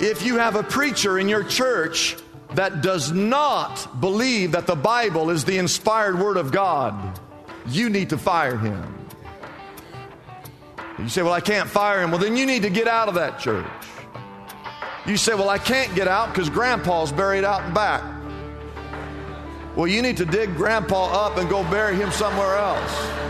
If you have a preacher in your church that does not believe that the Bible is the inspired Word of God, you need to fire him. You say, Well, I can't fire him. Well, then you need to get out of that church. You say, Well, I can't get out because grandpa's buried out in back. Well, you need to dig grandpa up and go bury him somewhere else.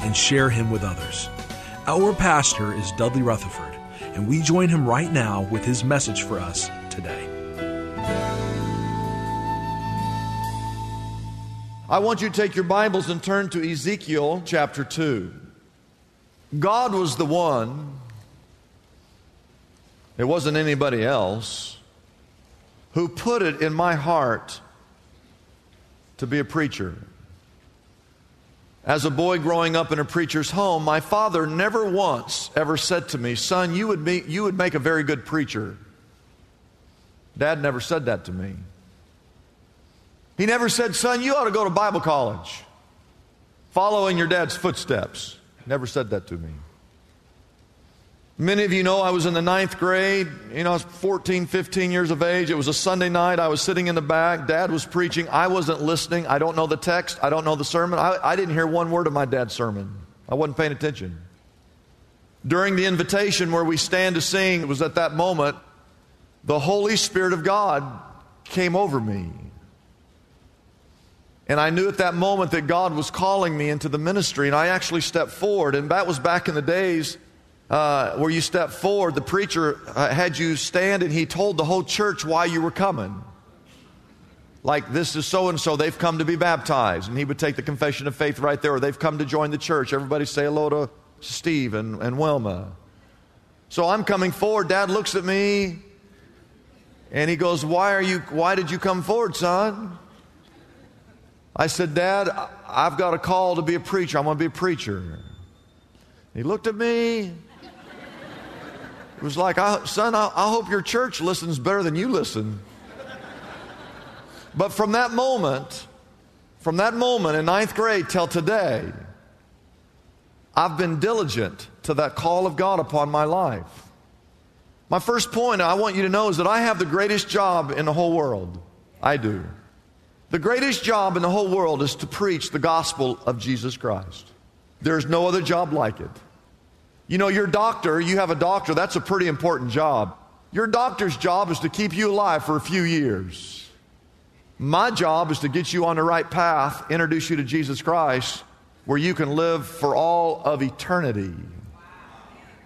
and share him with others. Our pastor is Dudley Rutherford, and we join him right now with his message for us today. I want you to take your Bibles and turn to Ezekiel chapter 2. God was the one, it wasn't anybody else, who put it in my heart to be a preacher. As a boy growing up in a preacher's home, my father never once ever said to me, Son, you would, be, you would make a very good preacher. Dad never said that to me. He never said, Son, you ought to go to Bible college, follow in your dad's footsteps. Never said that to me. Many of you know I was in the ninth grade. You know, I was 14, 15 years of age. It was a Sunday night. I was sitting in the back. Dad was preaching. I wasn't listening. I don't know the text. I don't know the sermon. I, I didn't hear one word of my dad's sermon. I wasn't paying attention. During the invitation where we stand to sing, it was at that moment the Holy Spirit of God came over me. And I knew at that moment that God was calling me into the ministry, and I actually stepped forward. And that was back in the days uh, where you stepped forward, the preacher uh, had you stand and he told the whole church why you were coming. Like, this is so and so, they've come to be baptized. And he would take the confession of faith right there, or they've come to join the church. Everybody say hello to Steve and, and Wilma. So I'm coming forward. Dad looks at me and he goes, Why are you why did you come forward, son? I said, Dad, I've got a call to be a preacher. I'm gonna be a preacher. He looked at me. It was like, son, I, I hope your church listens better than you listen. But from that moment, from that moment in ninth grade till today, I've been diligent to that call of God upon my life. My first point I want you to know is that I have the greatest job in the whole world. I do. The greatest job in the whole world is to preach the gospel of Jesus Christ. There's no other job like it. You know, your doctor, you have a doctor, that's a pretty important job. Your doctor's job is to keep you alive for a few years. My job is to get you on the right path, introduce you to Jesus Christ, where you can live for all of eternity.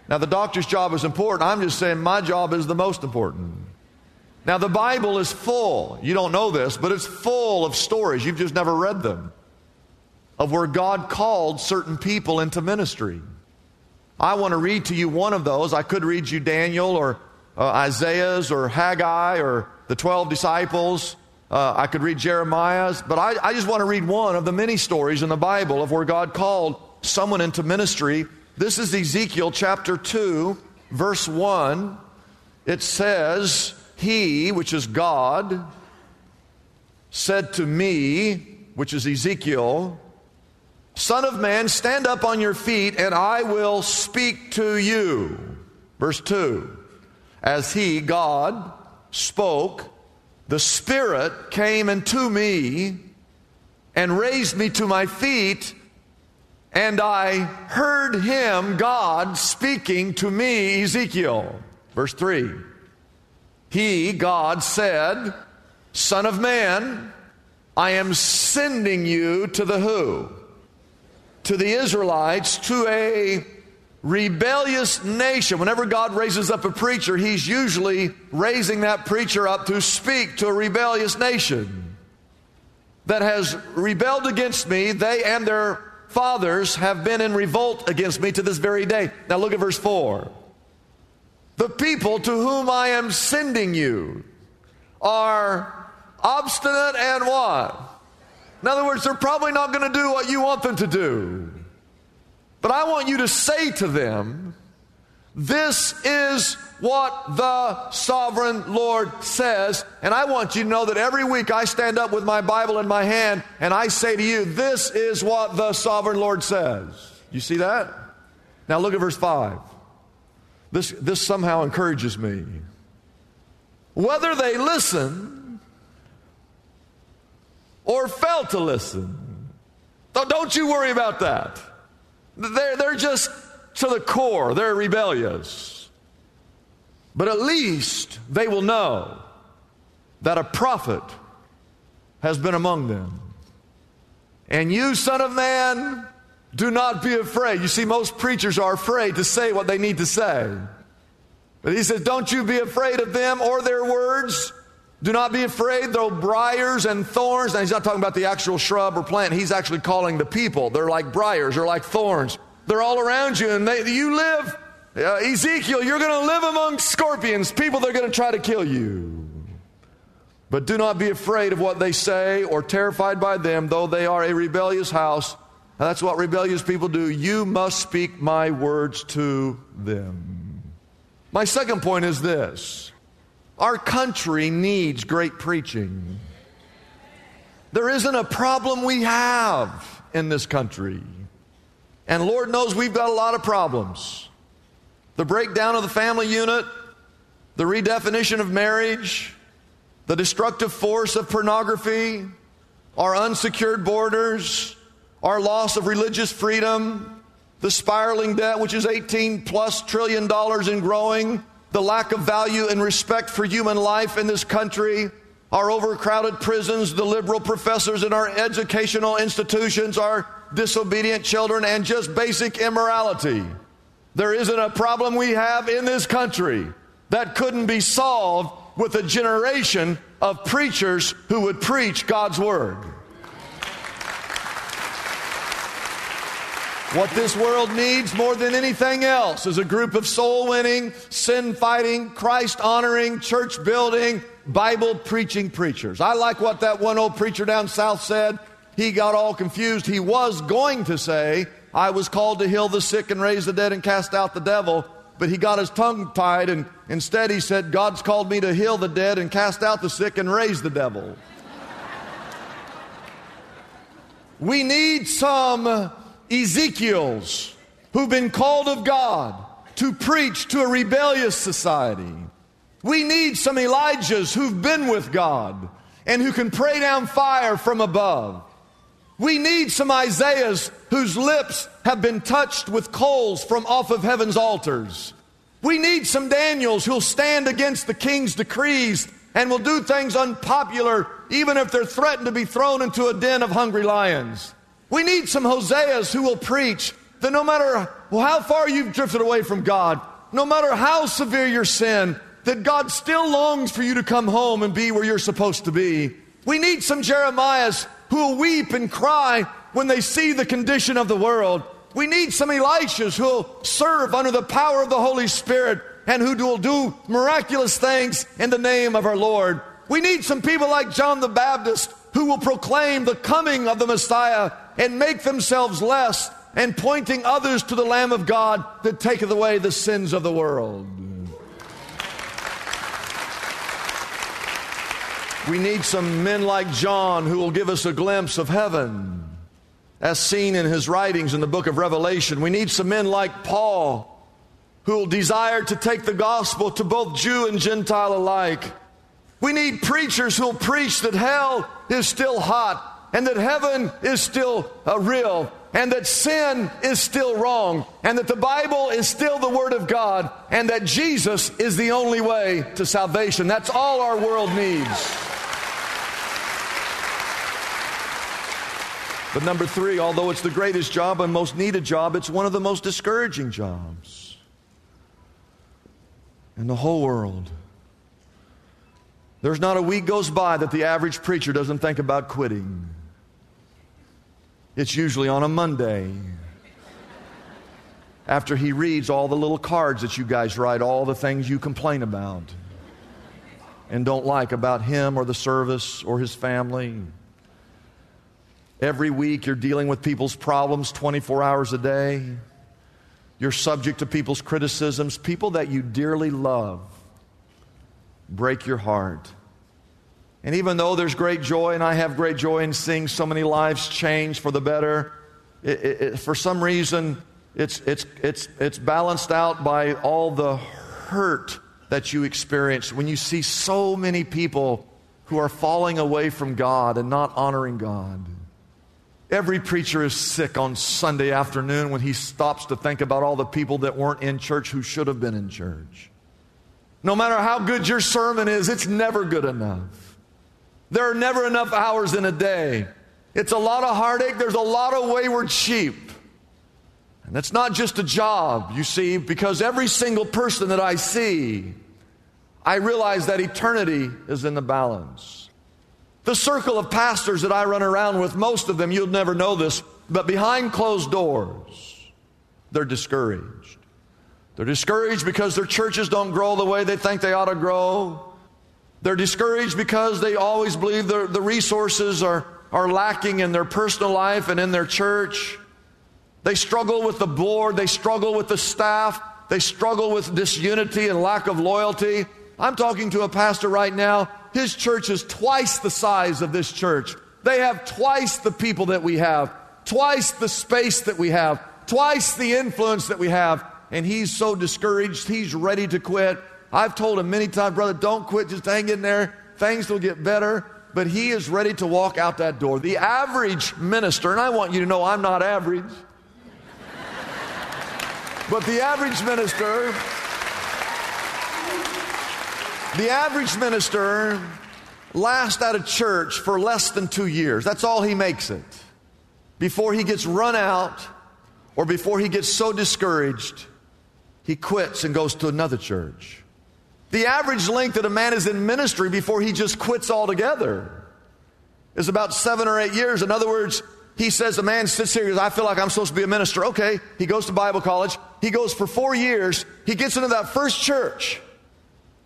Now, the doctor's job is important. I'm just saying my job is the most important. Now, the Bible is full. You don't know this, but it's full of stories. You've just never read them of where God called certain people into ministry. I want to read to you one of those. I could read you Daniel or uh, Isaiah's or Haggai or the 12 disciples. Uh, I could read Jeremiah's, but I, I just want to read one of the many stories in the Bible of where God called someone into ministry. This is Ezekiel chapter 2, verse 1. It says, He, which is God, said to me, which is Ezekiel, Son of man, stand up on your feet, and I will speak to you. Verse 2 As he, God, spoke, the Spirit came into me and raised me to my feet, and I heard him, God, speaking to me, Ezekiel. Verse 3. He, God, said, Son of man, I am sending you to the who? To the Israelites, to a rebellious nation. Whenever God raises up a preacher, he's usually raising that preacher up to speak to a rebellious nation that has rebelled against me. They and their fathers have been in revolt against me to this very day. Now look at verse 4. The people to whom I am sending you are obstinate and what? In other words, they're probably not going to do what you want them to do. But I want you to say to them, This is what the sovereign Lord says. And I want you to know that every week I stand up with my Bible in my hand and I say to you, This is what the sovereign Lord says. You see that? Now look at verse 5. This, this somehow encourages me. Whether they listen or fail to listen, don't you worry about that. They're, they're just to the core, they're rebellious. But at least they will know that a prophet has been among them. And you, son of man, do not be afraid. You see, most preachers are afraid to say what they need to say. But he says, Don't you be afraid of them or their words. Do not be afraid, though briars and thorns. Now, he's not talking about the actual shrub or plant. He's actually calling the people. They're like briars, they're like thorns. They're all around you, and they, you live. Uh, Ezekiel, you're going to live among scorpions, people that are going to try to kill you. But do not be afraid of what they say or terrified by them, though they are a rebellious house. And that's what rebellious people do. You must speak my words to them. My second point is this our country needs great preaching. There isn't a problem we have in this country. And Lord knows we've got a lot of problems. The breakdown of the family unit, the redefinition of marriage, the destructive force of pornography, our unsecured borders, our loss of religious freedom, the spiraling debt, which is 18 plus trillion dollars and growing, the lack of value and respect for human life in this country, our overcrowded prisons, the liberal professors in our educational institutions, our disobedient children, and just basic immorality. There isn't a problem we have in this country that couldn't be solved with a generation of preachers who would preach God's Word. What this world needs more than anything else is a group of soul winning, sin fighting, Christ honoring, church building, Bible preaching preachers. I like what that one old preacher down south said. He got all confused. He was going to say, I was called to heal the sick and raise the dead and cast out the devil. But he got his tongue tied and instead he said, God's called me to heal the dead and cast out the sick and raise the devil. we need some Ezekiels who've been called of God to preach to a rebellious society. We need some Elijahs who've been with God and who can pray down fire from above. We need some Isaiahs whose lips have been touched with coals from off of heaven's altars. We need some Daniels who'll stand against the king's decrees and will do things unpopular even if they're threatened to be thrown into a den of hungry lions. We need some Hoseas who will preach that no matter how far you've drifted away from God, no matter how severe your sin, that God still longs for you to come home and be where you're supposed to be. We need some Jeremiahs who will weep and cry when they see the condition of the world. We need some Elishas who will serve under the power of the Holy Spirit and who will do miraculous things in the name of our Lord. We need some people like John the Baptist who will proclaim the coming of the Messiah and make themselves less and pointing others to the Lamb of God that taketh away the sins of the world. We need some men like John who will give us a glimpse of heaven as seen in his writings in the book of Revelation. We need some men like Paul who will desire to take the gospel to both Jew and Gentile alike. We need preachers who'll preach that hell is still hot and that heaven is still uh, real and that sin is still wrong and that the Bible is still the Word of God and that Jesus is the only way to salvation. That's all our world needs. But number three, although it's the greatest job and most needed job, it's one of the most discouraging jobs in the whole world. There's not a week goes by that the average preacher doesn't think about quitting. It's usually on a Monday. After he reads all the little cards that you guys write, all the things you complain about and don't like about him or the service or his family. Every week you're dealing with people's problems 24 hours a day. You're subject to people's criticisms. People that you dearly love break your heart. And even though there's great joy, and I have great joy in seeing so many lives change for the better, it, it, it, for some reason, it's, it's, it's, it's balanced out by all the hurt that you experience when you see so many people who are falling away from God and not honoring God. Every preacher is sick on Sunday afternoon when he stops to think about all the people that weren't in church who should have been in church. No matter how good your sermon is, it's never good enough. There are never enough hours in a day. It's a lot of heartache, there's a lot of wayward sheep. And that's not just a job, you see, because every single person that I see, I realize that eternity is in the balance. The circle of pastors that I run around with, most of them, you'll never know this, but behind closed doors, they're discouraged. They're discouraged because their churches don't grow the way they think they ought to grow. They're discouraged because they always believe the, the resources are, are lacking in their personal life and in their church. They struggle with the board, they struggle with the staff, they struggle with disunity and lack of loyalty. I'm talking to a pastor right now. His church is twice the size of this church. They have twice the people that we have, twice the space that we have, twice the influence that we have. And he's so discouraged, he's ready to quit. I've told him many times, brother, don't quit, just hang in there. Things will get better. But he is ready to walk out that door. The average minister, and I want you to know I'm not average, but the average minister, the average minister lasts at a church for less than two years. That's all he makes it. Before he gets run out or before he gets so discouraged, he quits and goes to another church. The average length that a man is in ministry before he just quits altogether is about seven or eight years. In other words, he says a man sits here, goes, I feel like I'm supposed to be a minister. Okay, he goes to Bible college. He goes for four years. He gets into that first church.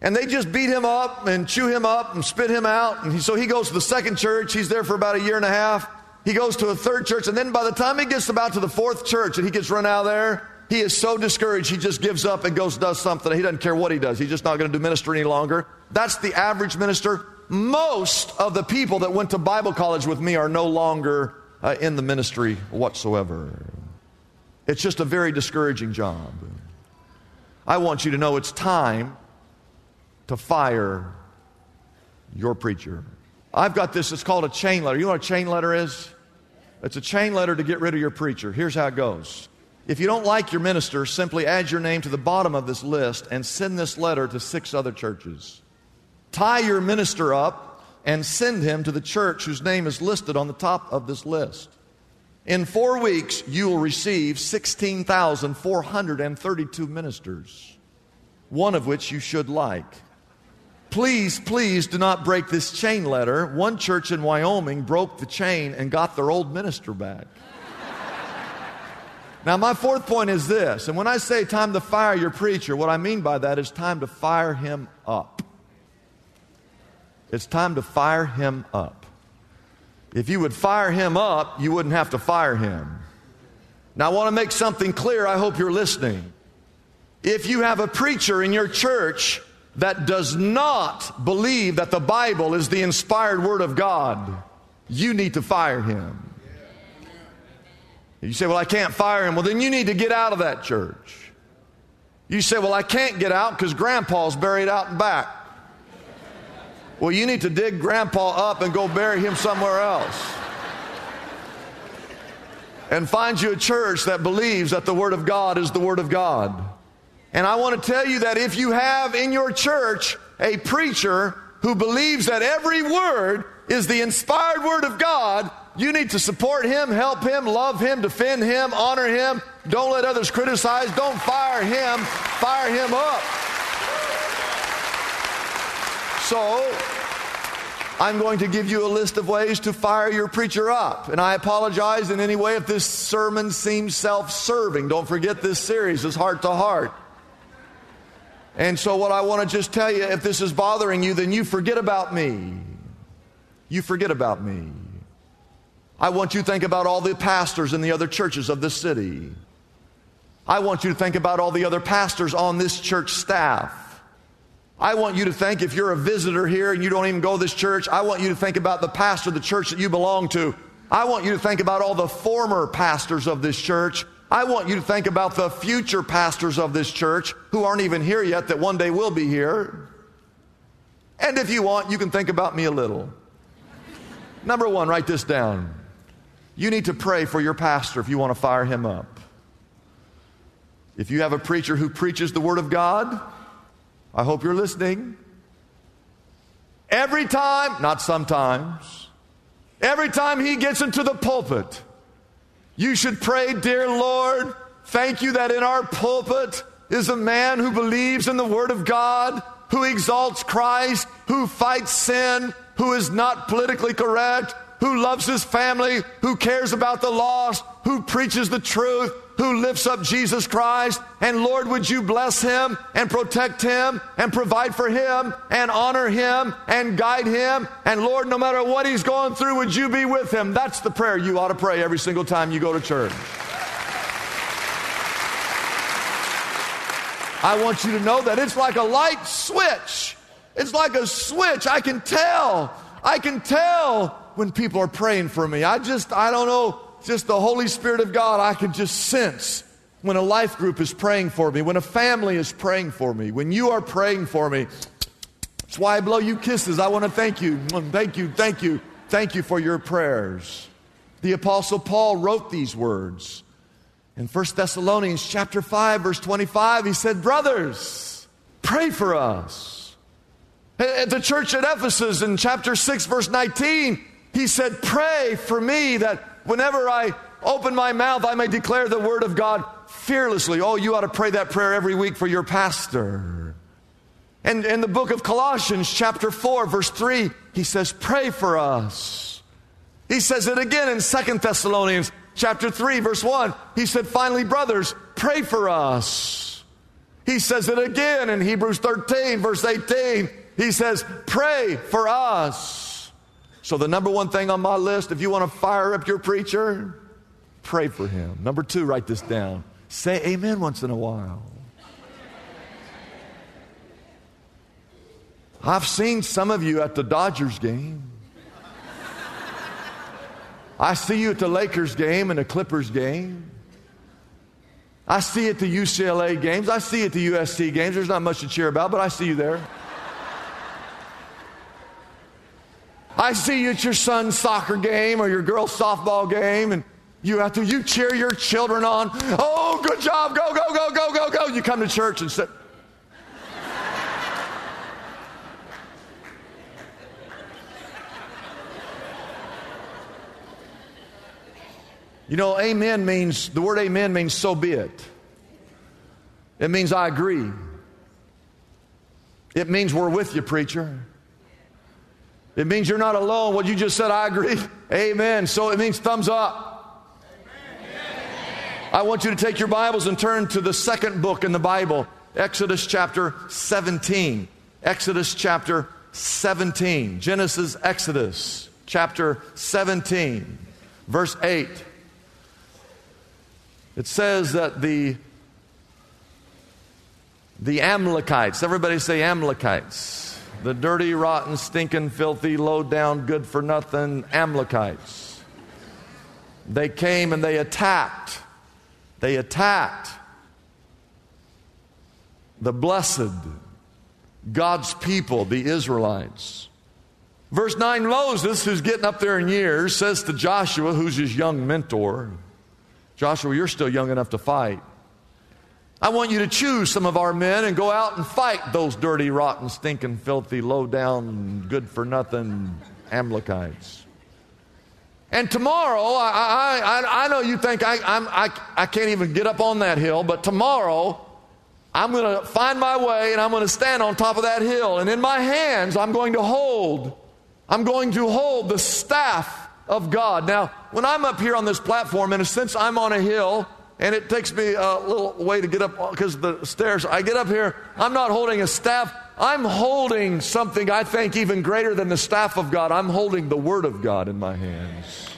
And they just beat him up and chew him up and spit him out. And he, so he goes to the second church. He's there for about a year and a half. He goes to a third church. And then by the time he gets about to the fourth church and he gets run out of there, he is so discouraged, he just gives up and goes does something. He doesn't care what he does. He's just not going to do ministry any longer. That's the average minister. Most of the people that went to Bible college with me are no longer uh, in the ministry whatsoever. It's just a very discouraging job. I want you to know it's time to fire your preacher. I've got this, it's called a chain letter. You know what a chain letter is? It's a chain letter to get rid of your preacher. Here's how it goes if you don't like your minister, simply add your name to the bottom of this list and send this letter to six other churches. Tie your minister up and send him to the church whose name is listed on the top of this list. In four weeks, you will receive 16,432 ministers, one of which you should like. Please, please do not break this chain letter. One church in Wyoming broke the chain and got their old minister back. Now, my fourth point is this, and when I say time to fire your preacher, what I mean by that is time to fire him up. It's time to fire him up. If you would fire him up, you wouldn't have to fire him. Now, I want to make something clear. I hope you're listening. If you have a preacher in your church that does not believe that the Bible is the inspired Word of God, you need to fire him. You say, Well, I can't fire him. Well, then you need to get out of that church. You say, Well, I can't get out because grandpa's buried out back. Well, you need to dig grandpa up and go bury him somewhere else. And find you a church that believes that the Word of God is the Word of God. And I want to tell you that if you have in your church a preacher who believes that every word is the inspired Word of God, you need to support him, help him, love him, defend him, honor him. Don't let others criticize. Don't fire him, fire him up. So, I'm going to give you a list of ways to fire your preacher up. And I apologize in any way if this sermon seems self serving. Don't forget this series is heart to heart. And so, what I want to just tell you if this is bothering you, then you forget about me. You forget about me. I want you to think about all the pastors in the other churches of this city. I want you to think about all the other pastors on this church staff. I want you to think if you're a visitor here and you don't even go to this church, I want you to think about the pastor of the church that you belong to. I want you to think about all the former pastors of this church. I want you to think about the future pastors of this church who aren't even here yet that one day will be here. And if you want, you can think about me a little. Number one, write this down. You need to pray for your pastor if you want to fire him up. If you have a preacher who preaches the Word of God, I hope you're listening. Every time, not sometimes, every time he gets into the pulpit, you should pray, Dear Lord, thank you that in our pulpit is a man who believes in the Word of God, who exalts Christ, who fights sin, who is not politically correct, who loves his family, who cares about the lost, who preaches the truth, who lifts up Jesus Christ. And Lord, would you bless him and protect him and provide for him and honor him and guide him? And Lord, no matter what he's going through, would you be with him? That's the prayer you ought to pray every single time you go to church. I want you to know that it's like a light switch. It's like a switch. I can tell. I can tell when people are praying for me. I just, I don't know, just the Holy Spirit of God, I can just sense when a life group is praying for me, when a family is praying for me, when you are praying for me. That's why I blow you kisses. I want to thank you. Mm, thank you, thank you, thank you for your prayers. The Apostle Paul wrote these words. In 1 Thessalonians chapter 5, verse 25, he said, Brothers, pray for us. At the church at Ephesus in chapter 6, verse 19, he said, Pray for me that whenever I open my mouth, I may declare the word of God fearlessly. Oh, you ought to pray that prayer every week for your pastor. And in the book of Colossians, chapter 4, verse 3, he says, Pray for us. He says it again in Second Thessalonians, chapter 3, verse 1. He said, Finally, brothers, pray for us. He says it again in Hebrews 13, verse 18. He says, Pray for us. So, the number one thing on my list, if you want to fire up your preacher, pray for him. Number two, write this down. Say amen once in a while. I've seen some of you at the Dodgers game. I see you at the Lakers game and the Clippers game. I see you at the UCLA games. I see you at the USC games. There's not much to cheer about, but I see you there. I see you at your son's soccer game or your girl's softball game, and you have to, you cheer your children on. Oh, good job, go, go, go, go, go, go. You come to church and say, You know, amen means, the word amen means so be it. It means I agree. It means we're with you, preacher. It means you're not alone. What you just said, I agree. Amen. So it means thumbs up. I want you to take your Bibles and turn to the second book in the Bible, Exodus chapter 17. Exodus chapter 17. Genesis, Exodus chapter 17, verse 8. It says that the the Amalekites, everybody say Amalekites the dirty, rotten, stinking, filthy, low down, good for nothing Amalekites. They came and they attacked. They attacked the blessed, God's people, the Israelites. Verse 9 Moses, who's getting up there in years, says to Joshua, who's his young mentor, Joshua, you're still young enough to fight. I want you to choose some of our men and go out and fight those dirty, rotten, stinking, filthy, low down, good for nothing Amalekites. And tomorrow, I, I, I know you think I, I'm, I, I can't even get up on that hill, but tomorrow, I'm going to find my way and I'm going to stand on top of that hill. And in my hands, I'm going to hold, I'm going to hold the staff of God. Now, when I'm up here on this platform, in a sense, I'm on a hill and it takes me a little way to get up because the stairs. I get up here, I'm not holding a staff, I'm holding something I think even greater than the staff of God. I'm holding the Word of God in my hands.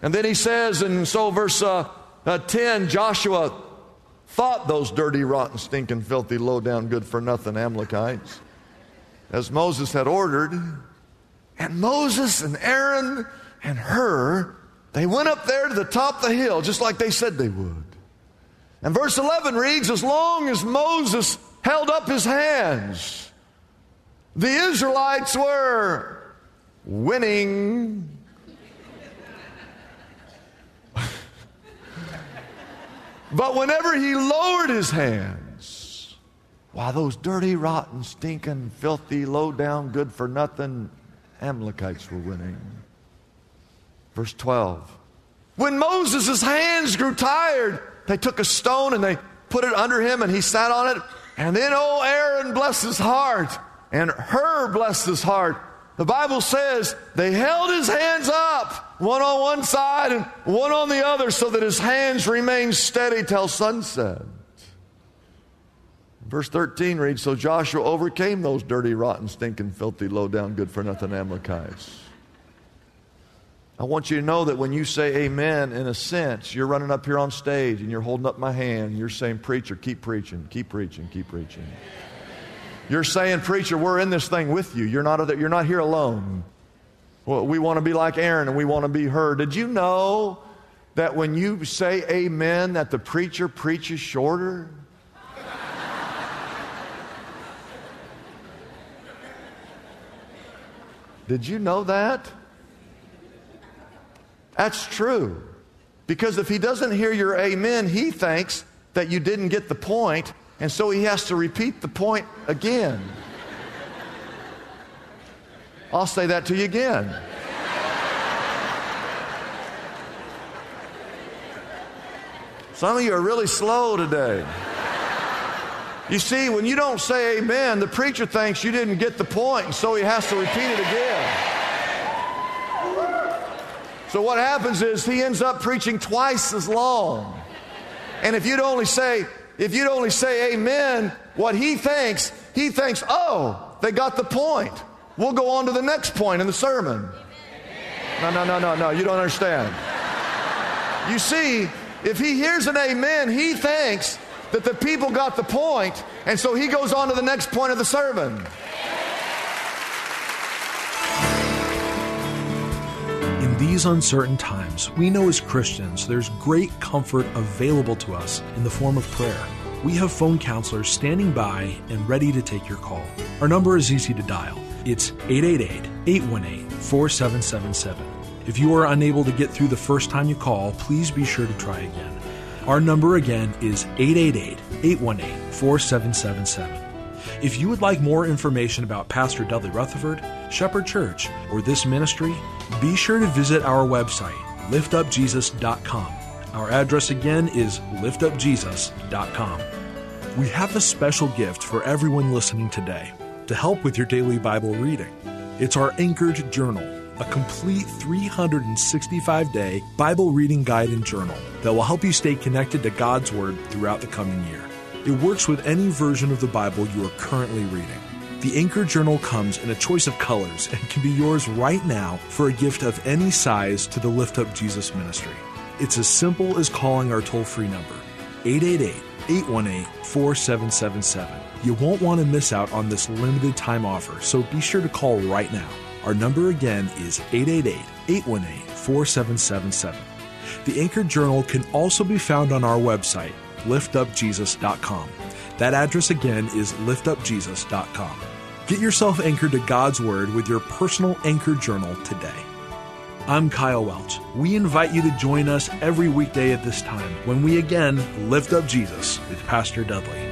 And then he says, and so verse uh, uh, 10 Joshua thought those dirty, rotten, stinking, filthy, low down, good for nothing Amalekites, as Moses had ordered. And Moses and Aaron and Hur they went up there to the top of the hill just like they said they would. And verse 11 reads As long as Moses held up his hands, the Israelites were winning. but whenever he lowered his hands, why, those dirty, rotten, stinking, filthy, low down, good for nothing Amalekites were winning. Verse 12. When Moses' hands grew tired, they took a stone and they put it under him and he sat on it. And then, oh, Aaron blessed his heart and Hur blessed his heart. The Bible says they held his hands up, one on one side and one on the other, so that his hands remained steady till sunset. Verse 13 reads So Joshua overcame those dirty, rotten, stinking, filthy, low down, good for nothing Amalekites. I want you to know that when you say amen, in a sense, you're running up here on stage and you're holding up my hand. And you're saying, Preacher, keep preaching, keep preaching, keep preaching. You're saying, Preacher, we're in this thing with you. You're not, you're not here alone. Well, we want to be like Aaron and we want to be Hur. Did you know that when you say amen, that the preacher preaches shorter? Did you know that? That's true. Because if he doesn't hear your amen, he thinks that you didn't get the point, and so he has to repeat the point again. I'll say that to you again. Some of you are really slow today. You see, when you don't say amen, the preacher thinks you didn't get the point, and so he has to repeat it again. So what happens is he ends up preaching twice as long. And if you'd only say, if you'd only say amen, what he thinks, he thinks, oh, they got the point. We'll go on to the next point in the sermon. No, no, no, no, no, you don't understand. You see, if he hears an amen, he thinks that the people got the point, and so he goes on to the next point of the sermon. These uncertain times, we know as Christians there's great comfort available to us in the form of prayer. We have phone counselors standing by and ready to take your call. Our number is easy to dial. It's 888 818 4777. If you are unable to get through the first time you call, please be sure to try again. Our number again is 888 818 4777. If you would like more information about Pastor Dudley Rutherford, Shepherd Church, or this ministry, be sure to visit our website, liftupjesus.com. Our address again is liftupjesus.com. We have a special gift for everyone listening today to help with your daily Bible reading. It's our Anchored Journal, a complete 365 day Bible reading guide and journal that will help you stay connected to God's Word throughout the coming year. It works with any version of the Bible you are currently reading. The Anchor Journal comes in a choice of colors and can be yours right now for a gift of any size to the Lift Up Jesus ministry. It's as simple as calling our toll free number, 888 818 4777. You won't want to miss out on this limited time offer, so be sure to call right now. Our number again is 888 818 4777. The Anchor Journal can also be found on our website, liftupjesus.com. That address again is liftupjesus.com. Get yourself anchored to God's Word with your personal anchor journal today. I'm Kyle Welch. We invite you to join us every weekday at this time when we again lift up Jesus with Pastor Dudley.